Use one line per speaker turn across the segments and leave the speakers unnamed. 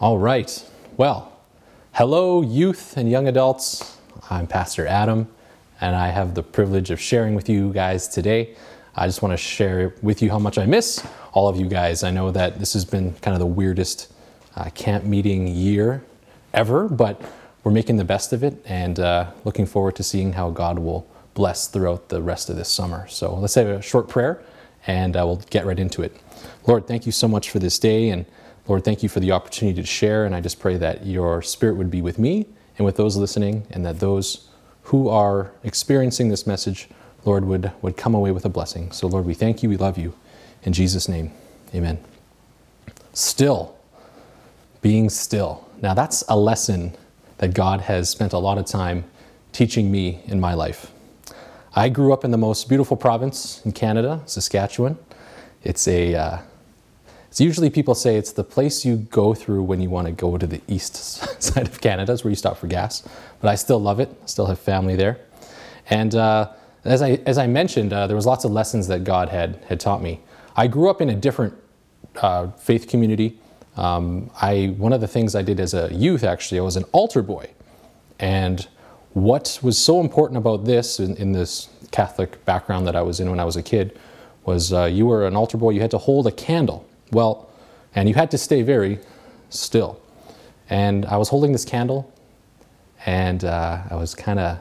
All right. Well, hello, youth and young adults. I'm Pastor Adam, and I have the privilege of sharing with you guys today. I just want to share with you how much I miss all of you guys. I know that this has been kind of the weirdest uh, camp meeting year ever, but we're making the best of it and uh, looking forward to seeing how God will bless throughout the rest of this summer. So let's have a short prayer and uh, we'll get right into it. Lord, thank you so much for this day. And Lord, thank you for the opportunity to share. And I just pray that your spirit would be with me and with those listening, and that those who are experiencing this message, Lord, would, would come away with a blessing. So, Lord, we thank you. We love you. In Jesus' name, amen. Still, being still. Now, that's a lesson that God has spent a lot of time teaching me in my life. I grew up in the most beautiful province in Canada, Saskatchewan. It's a, uh, it's usually people say it's the place you go through when you want to go to the east side of Canada, is where you stop for gas. But I still love it. Still have family there. And uh, as I as I mentioned, uh, there was lots of lessons that God had had taught me. I grew up in a different uh, faith community. Um, I one of the things I did as a youth actually, I was an altar boy, and what was so important about this in, in, this Catholic background that I was in when I was a kid was uh, you were an altar boy, you had to hold a candle. Well, and you had to stay very still. And I was holding this candle, and uh, I was kind of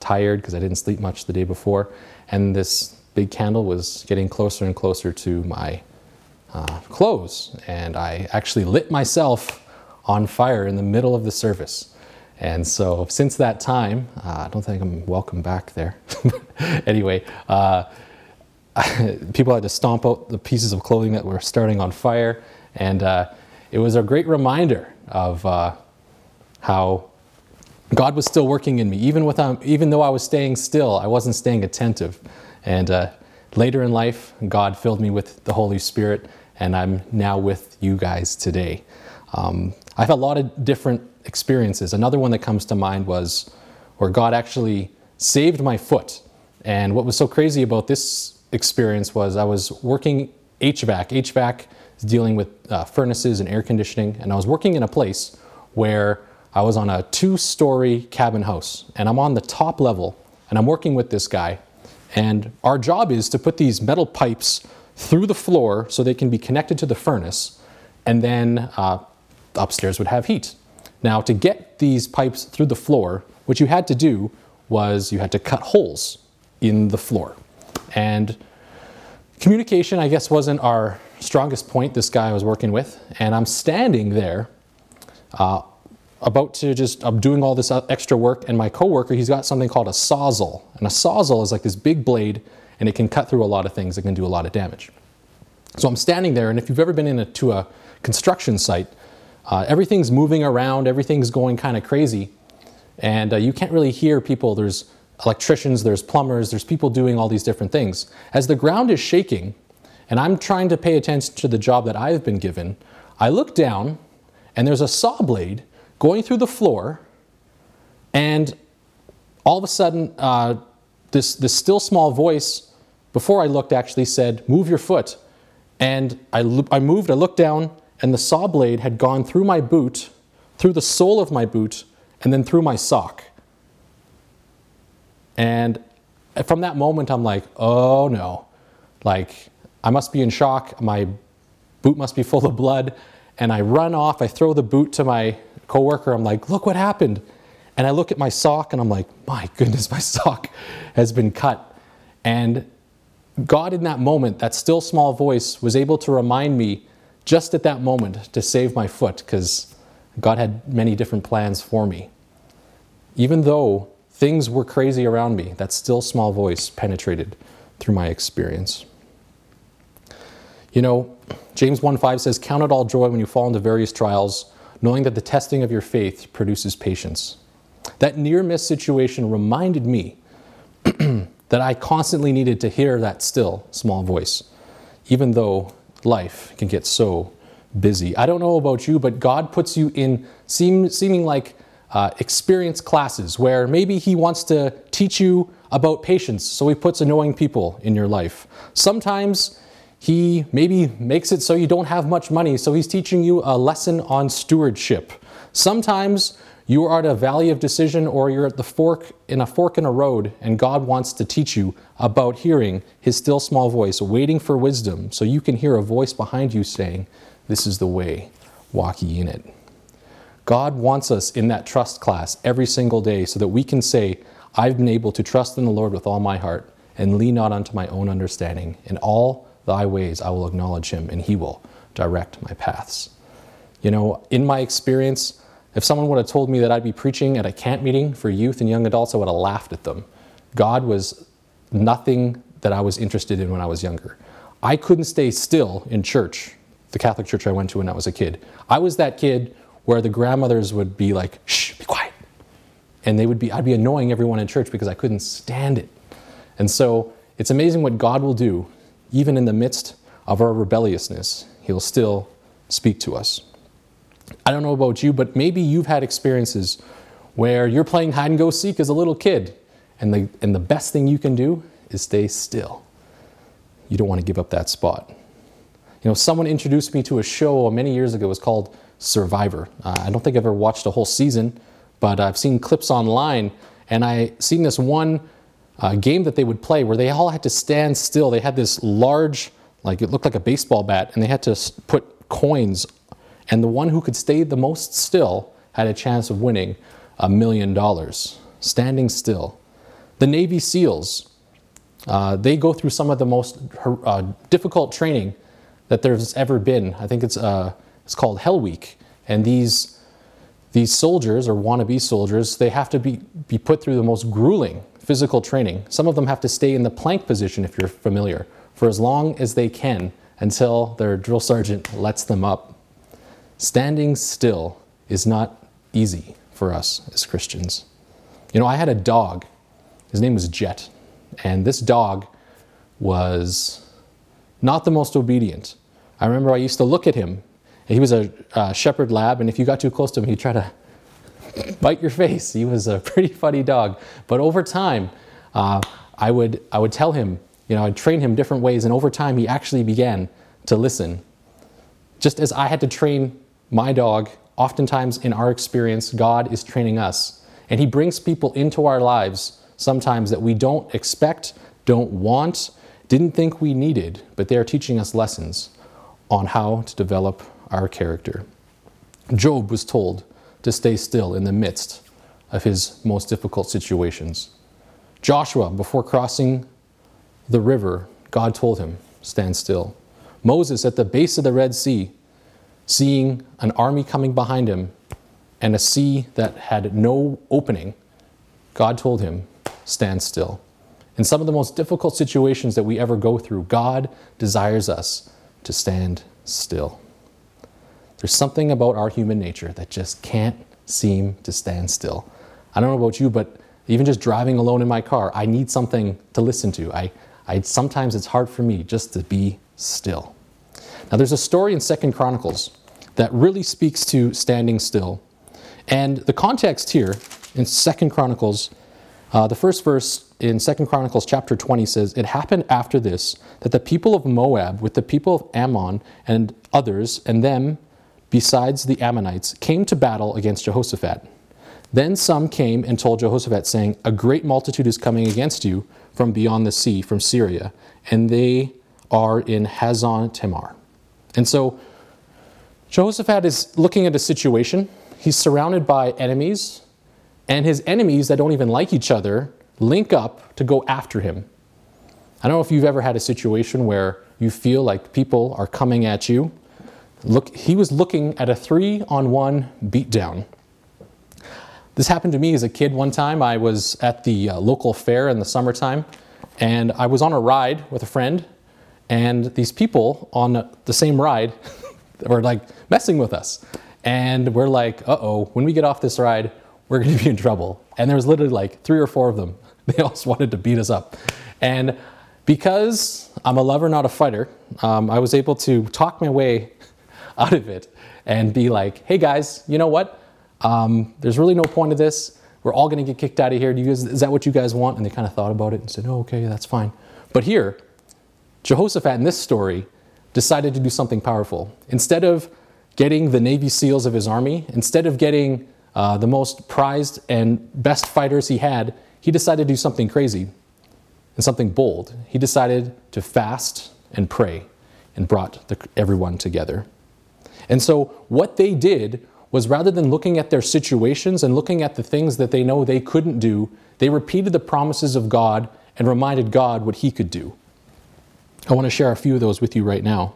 tired because I didn't sleep much the day before. And this big candle was getting closer and closer to my uh, clothes. And I actually lit myself on fire in the middle of the service. And so since that time, uh, I don't think I'm welcome back there. anyway, uh, people had to stomp out the pieces of clothing that were starting on fire. And uh, it was a great reminder of uh, how God was still working in me. Even, with, um, even though I was staying still, I wasn't staying attentive. And uh, later in life, God filled me with the Holy Spirit, and I'm now with you guys today. Um, I've a lot of different experiences. Another one that comes to mind was where God actually saved my foot. And what was so crazy about this experience was I was working HVAC. HVAC is dealing with uh, furnaces and air conditioning, and I was working in a place where I was on a two story cabin house, and I'm on the top level, and I'm working with this guy. And our job is to put these metal pipes through the floor so they can be connected to the furnace, and then uh, upstairs would have heat. Now, to get these pipes through the floor, what you had to do was you had to cut holes in the floor. And communication, I guess, wasn't our strongest point, this guy I was working with. And I'm standing there, uh, about to just, I'm doing all this extra work, and my coworker, he's got something called a sawzall. And a sawzall is like this big blade, and it can cut through a lot of things, it can do a lot of damage. So I'm standing there, and if you've ever been in a, to a construction site, uh, everything's moving around, everything's going kind of crazy, and uh, you can't really hear people. There's electricians, there's plumbers, there's people doing all these different things. As the ground is shaking, and I'm trying to pay attention to the job that I've been given, I look down, and there's a saw blade going through the floor, and all of a sudden, uh, this, this still small voice, before I looked, actually said, Move your foot. And I, I moved, I looked down, and the saw blade had gone through my boot, through the sole of my boot, and then through my sock. And from that moment, I'm like, oh no. Like, I must be in shock. My boot must be full of blood. And I run off. I throw the boot to my coworker. I'm like, look what happened. And I look at my sock and I'm like, my goodness, my sock has been cut. And God, in that moment, that still small voice, was able to remind me just at that moment to save my foot because God had many different plans for me. Even though things were crazy around me, that still small voice penetrated through my experience. You know, James 1:5 says, "Count it all joy when you fall into various trials, knowing that the testing of your faith produces patience." That near miss situation reminded me that I constantly needed to hear that still small voice, even though life can get so busy. I don't know about you, but God puts you in seem, seeming like uh, experience classes where maybe He wants to teach you about patience, so He puts annoying people in your life. Sometimes he maybe makes it so you don't have much money, so he's teaching you a lesson on stewardship. Sometimes you are at a valley of decision or you're at the fork in a fork in a road and God wants to teach you about hearing his still small voice, waiting for wisdom so you can hear a voice behind you saying, "This is the way, walk ye in it." God wants us in that trust class every single day so that we can say, I've been able to trust in the Lord with all my heart and lean not unto my own understanding. In all thy ways I will acknowledge him, and he will direct my paths. You know, in my experience, if someone would have told me that I'd be preaching at a camp meeting for youth and young adults, I would have laughed at them. God was nothing that I was interested in when I was younger. I couldn't stay still in church, the Catholic church I went to when I was a kid. I was that kid where the grandmothers would be like, shh, be quiet. And they would be, I'd be annoying everyone in church because I couldn't stand it. And so it's amazing what God will do, even in the midst of our rebelliousness. He'll still speak to us. I don't know about you, but maybe you've had experiences where you're playing hide and go seek as a little kid, and the, and the best thing you can do is stay still. You don't want to give up that spot. You know, someone introduced me to a show many years ago. It was called Survivor. Uh, I don't think I've ever watched a whole season, but I've seen clips online, and I seen this one uh, game that they would play where they all had to stand still. They had this large, like it looked like a baseball bat, and they had to put coins, and the one who could stay the most still had a chance of winning a million dollars, standing still. The Navy SEALs, uh, they go through some of the most uh, difficult training that there's ever been. I think it's uh, it's called Hell Week, and these these soldiers or wannabe soldiers, they have to be, be put through the most grueling physical training. Some of them have to stay in the plank position, if you're familiar, for as long as they can until their drill sergeant lets them up. Standing still is not easy for us as Christians. You know, I had a dog. His name was Jet. And this dog was not the most obedient. I remember I used to look at him. He was a uh, shepherd lab, and if you got too close to him, he'd try to bite your face. He was a pretty funny dog. But over time, uh, I, would, I would tell him, you know, I'd train him different ways, and over time, he actually began to listen. Just as I had to train my dog, oftentimes in our experience, God is training us. And He brings people into our lives sometimes that we don't expect, don't want, didn't think we needed, but they are teaching us lessons on how to develop our character. Job was told to stay still in the midst of his most difficult situations. Joshua, before crossing the river, God told him, Stand still. Moses, at the base of the Red Sea, seeing an army coming behind him and a sea that had no opening, God told him, Stand still. In some of the most difficult situations that we ever go through, God desires us to stand still. There's something about our human nature that just can't seem to stand still. I don't know about you, but even just driving alone in my car, I need something to listen to. I, I sometimes it's hard for me just to be still. Now there's a story in Second Chronicles that really speaks to standing still. And the context here in Second Chronicles, uh, the first verse in Second Chronicles chapter 20 says, It happened after this that the people of Moab with the people of Ammon and others and them besides the Ammonites, came to battle against Jehoshaphat. Then some came and told Jehoshaphat, saying, A great multitude is coming against you from beyond the sea, from Syria, and they are in Hazon Tamar. And so Jehoshaphat is looking at a situation. He's surrounded by enemies, and his enemies that don't even like each other link up to go after him. I don't know if you've ever had a situation where you feel like people are coming at you Look, he was looking at a three on one beatdown. This happened to me as a kid one time. I was at the uh, local fair in the summertime, and I was on a ride with a friend, and these people on the same ride were like messing with us. And we're like, uh oh, when we get off this ride, we're gonna be in trouble. And there was literally like three or four of them. They all wanted to beat us up. And because I'm a lover, not a fighter, um, I was able to talk my way out of it and be like, hey guys, you know what? Um, there's really no point to this. We're all going to get kicked out of here. Do you guys, is that what you guys want? And they kind of thought about it and said, oh, okay, that's fine. But here, Jehoshaphat in this story decided to do something powerful. Instead of getting the Navy SEALs of his army, instead of getting uh, the most prized and best fighters he had, he decided to do something crazy and something bold. He decided to fast and pray and brought the, everyone together. And so, what they did was rather than looking at their situations and looking at the things that they know they couldn't do, they repeated the promises of God and reminded God what He could do. I want to share a few of those with you right now.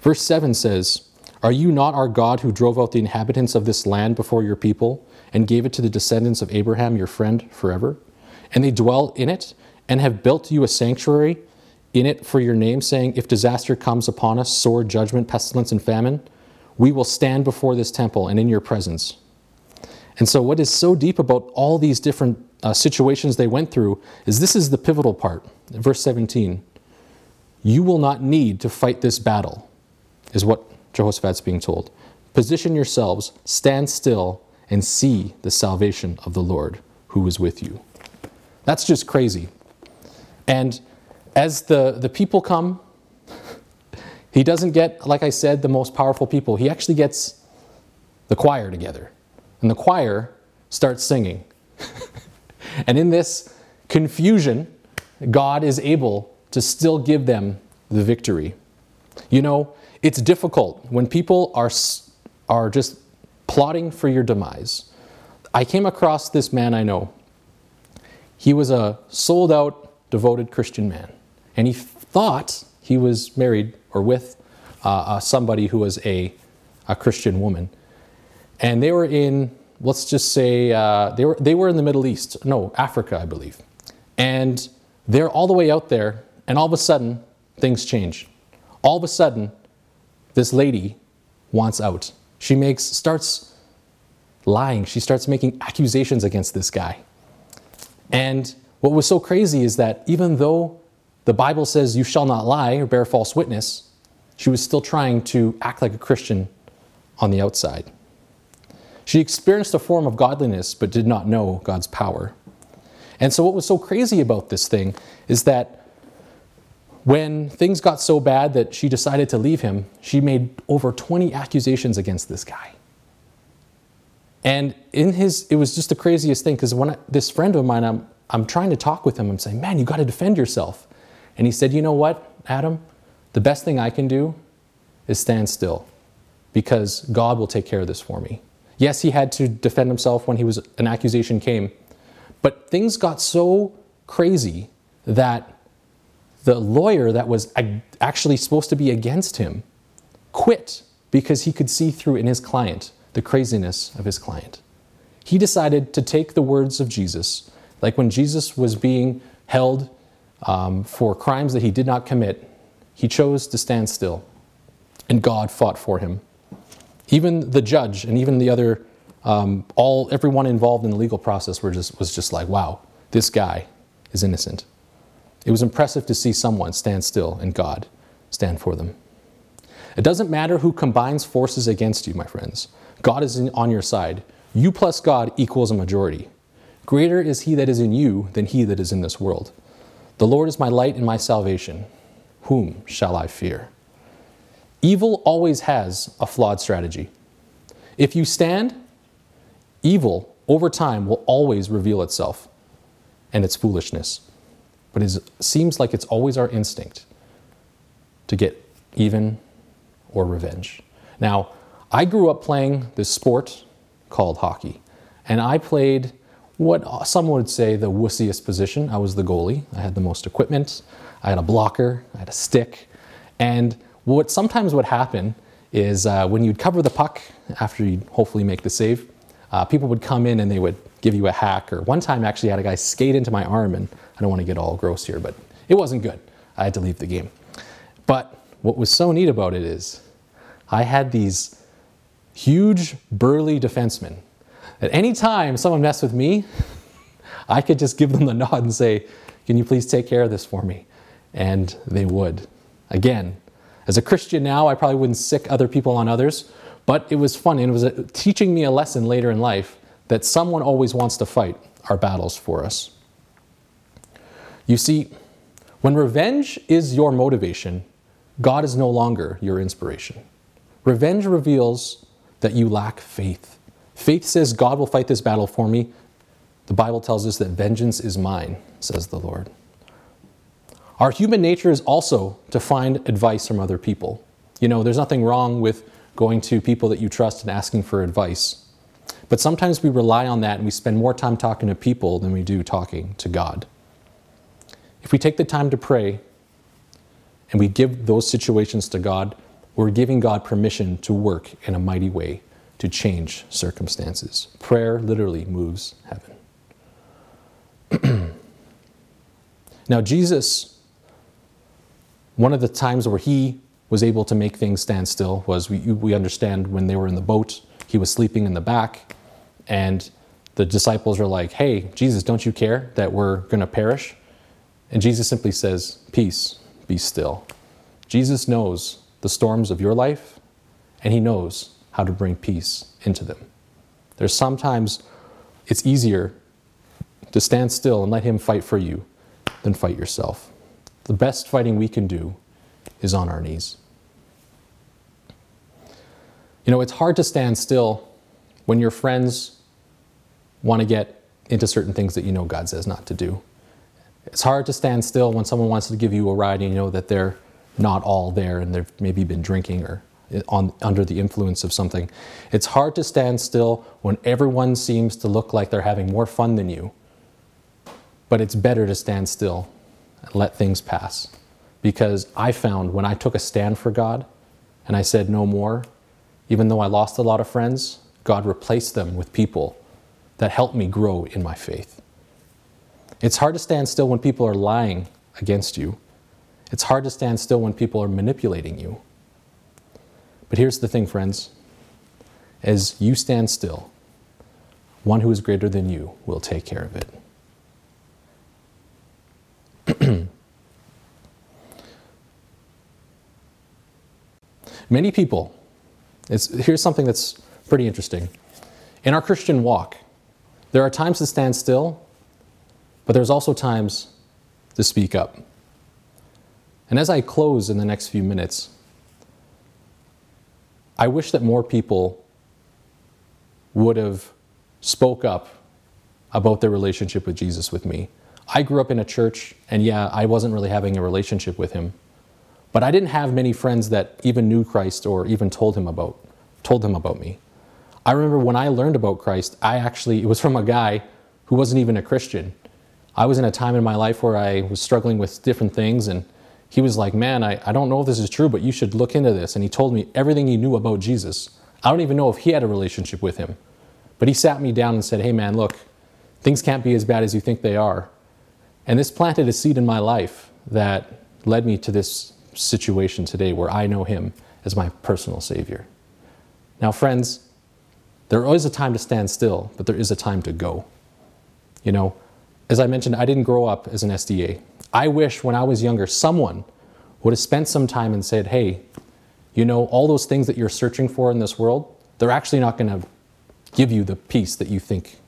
Verse 7 says, Are you not our God who drove out the inhabitants of this land before your people and gave it to the descendants of Abraham, your friend, forever? And they dwell in it and have built you a sanctuary in it for your name, saying, If disaster comes upon us, sword, judgment, pestilence, and famine, we will stand before this temple and in your presence. And so, what is so deep about all these different uh, situations they went through is this is the pivotal part. Verse 17 You will not need to fight this battle, is what Jehoshaphat's being told. Position yourselves, stand still, and see the salvation of the Lord who is with you. That's just crazy. And as the, the people come, he doesn't get, like I said, the most powerful people. He actually gets the choir together. And the choir starts singing. and in this confusion, God is able to still give them the victory. You know, it's difficult when people are, are just plotting for your demise. I came across this man I know. He was a sold out, devoted Christian man. And he thought he was married or with uh, uh, somebody who was a, a Christian woman. And they were in, let's just say, uh, they, were, they were in the Middle East, no, Africa, I believe. And they're all the way out there, and all of a sudden, things change. All of a sudden, this lady wants out. She makes, starts lying. She starts making accusations against this guy. And what was so crazy is that even though the Bible says, You shall not lie or bear false witness. She was still trying to act like a Christian on the outside. She experienced a form of godliness but did not know God's power. And so, what was so crazy about this thing is that when things got so bad that she decided to leave him, she made over 20 accusations against this guy. And in his, it was just the craziest thing because when I, this friend of mine, I'm, I'm trying to talk with him, I'm saying, man, you got to defend yourself. And he said, You know what, Adam? The best thing I can do is stand still because God will take care of this for me. Yes, he had to defend himself when he was an accusation came, but things got so crazy that the lawyer that was actually supposed to be against him quit because he could see through in his client the craziness of his client. He decided to take the words of Jesus, like when Jesus was being held um, for crimes that he did not commit, he chose to stand still, and God fought for him. Even the judge and even the other, um, all everyone involved in the legal process were just, was just like, wow, this guy is innocent. It was impressive to see someone stand still and God stand for them. It doesn't matter who combines forces against you, my friends. God is in, on your side. You plus God equals a majority. Greater is he that is in you than he that is in this world. The Lord is my light and my salvation. Whom shall I fear? Evil always has a flawed strategy. If you stand, evil over time will always reveal itself and its foolishness. But it seems like it's always our instinct to get even or revenge. Now, I grew up playing this sport called hockey, and I played what some would say the wussiest position. I was the goalie. I had the most equipment. I had a blocker. I had a stick. And what sometimes would happen is uh, when you'd cover the puck after you'd hopefully make the save, uh, people would come in and they would give you a hack. Or one time, actually, had a guy skate into my arm, and I don't want to get all gross here, but it wasn't good. I had to leave the game. But what was so neat about it is I had these huge, burly defensemen at any time someone messed with me, I could just give them the nod and say, Can you please take care of this for me? And they would. Again, as a Christian now, I probably wouldn't sick other people on others, but it was fun and it was a, teaching me a lesson later in life that someone always wants to fight our battles for us. You see, when revenge is your motivation, God is no longer your inspiration. Revenge reveals that you lack faith. Faith says, God will fight this battle for me. The Bible tells us that vengeance is mine, says the Lord. Our human nature is also to find advice from other people. You know, there's nothing wrong with going to people that you trust and asking for advice. But sometimes we rely on that and we spend more time talking to people than we do talking to God. If we take the time to pray and we give those situations to God, we're giving God permission to work in a mighty way to change circumstances. Prayer literally moves heaven. now, Jesus, one of the times where he was able to make things stand still was we, we understand when they were in the boat, he was sleeping in the back, and the disciples are like, Hey, Jesus, don't you care that we're going to perish? And Jesus simply says, Peace, be still. Jesus knows the storms of your life, and he knows how to bring peace into them. There's sometimes it's easier to stand still and let him fight for you than fight yourself. The best fighting we can do is on our knees. You know, it's hard to stand still when your friends want to get into certain things that you know God says not to do. It's hard to stand still when someone wants to give you a ride and you know that they're not all there and they've maybe been drinking or on, under the influence of something. It's hard to stand still when everyone seems to look like they're having more fun than you. But it's better to stand still and let things pass. Because I found when I took a stand for God and I said no more, even though I lost a lot of friends, God replaced them with people that helped me grow in my faith. It's hard to stand still when people are lying against you. It's hard to stand still when people are manipulating you. But here's the thing, friends as you stand still, one who is greater than you will take care of it. Many people, here's something that's pretty interesting. In our Christian walk, there are times to stand still, but there's also times to speak up. And as I close in the next few minutes, I wish that more people would have spoke up about their relationship with Jesus with me. I grew up in a church, and yeah, I wasn't really having a relationship with him. But I didn't have many friends that even knew Christ or even told him about told him about me. I remember when I learned about Christ, I actually it was from a guy who wasn't even a Christian. I was in a time in my life where I was struggling with different things and he was like, Man, I, I don't know if this is true, but you should look into this. And he told me everything he knew about Jesus. I don't even know if he had a relationship with him. But he sat me down and said, Hey, man, look, things can't be as bad as you think they are. And this planted a seed in my life that led me to this situation today where I know him as my personal Savior. Now, friends, there is always a time to stand still, but there is a time to go. You know, as I mentioned, I didn't grow up as an SDA. I wish when I was younger, someone would have spent some time and said, hey, you know, all those things that you're searching for in this world, they're actually not going to give you the peace that you think.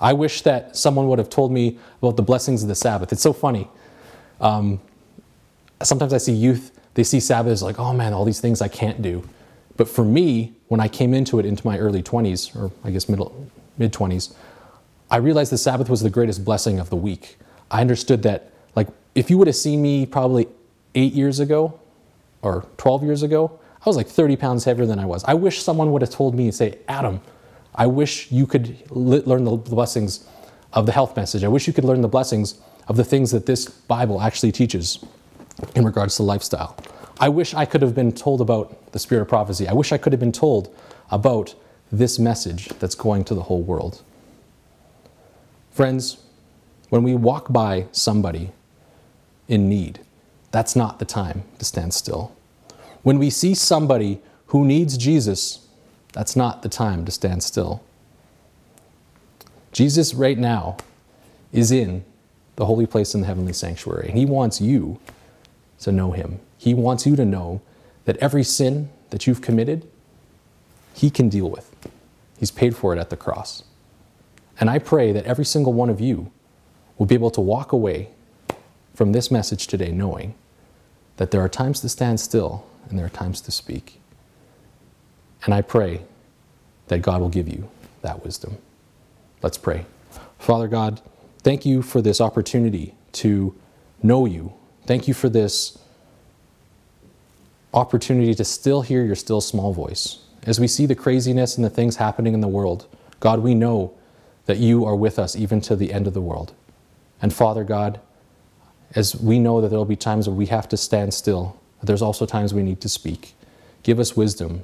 I wish that someone would have told me about the blessings of the Sabbath. It's so funny. Um, sometimes I see youth, they see Sabbath as like, oh man, all these things I can't do. But for me, when I came into it into my early 20s, or I guess middle, mid 20s, I realized the Sabbath was the greatest blessing of the week. I understood that like, if you would have seen me probably eight years ago or 12 years ago, I was like 30 pounds heavier than I was. I wish someone would have told me and say, Adam, I wish you could learn the blessings of the health message. I wish you could learn the blessings of the things that this Bible actually teaches in regards to lifestyle. I wish I could have been told about the spirit of prophecy. I wish I could have been told about this message that's going to the whole world. Friends, when we walk by somebody in need, that's not the time to stand still. When we see somebody who needs Jesus, that's not the time to stand still. Jesus, right now, is in the holy place in the heavenly sanctuary, and He wants you to know Him. He wants you to know that every sin that you've committed, He can deal with. He's paid for it at the cross. And I pray that every single one of you will be able to walk away from this message today knowing that there are times to stand still and there are times to speak. And I pray that God will give you that wisdom. Let's pray. Father God, thank you for this opportunity to know you. Thank you for this opportunity to still hear your still small voice. As we see the craziness and the things happening in the world, God, we know that you are with us even to the end of the world. And Father God, as we know that there will be times where we have to stand still, there's also times we need to speak. Give us wisdom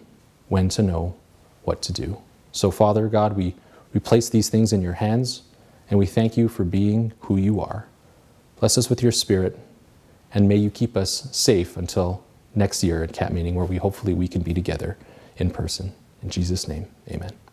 when to know what to do. So, Father God, we, we place these things in your hands and we thank you for being who you are. Bless us with your spirit and may you keep us safe until next year at camp meeting where we hopefully we can be together in person. In Jesus' name, amen.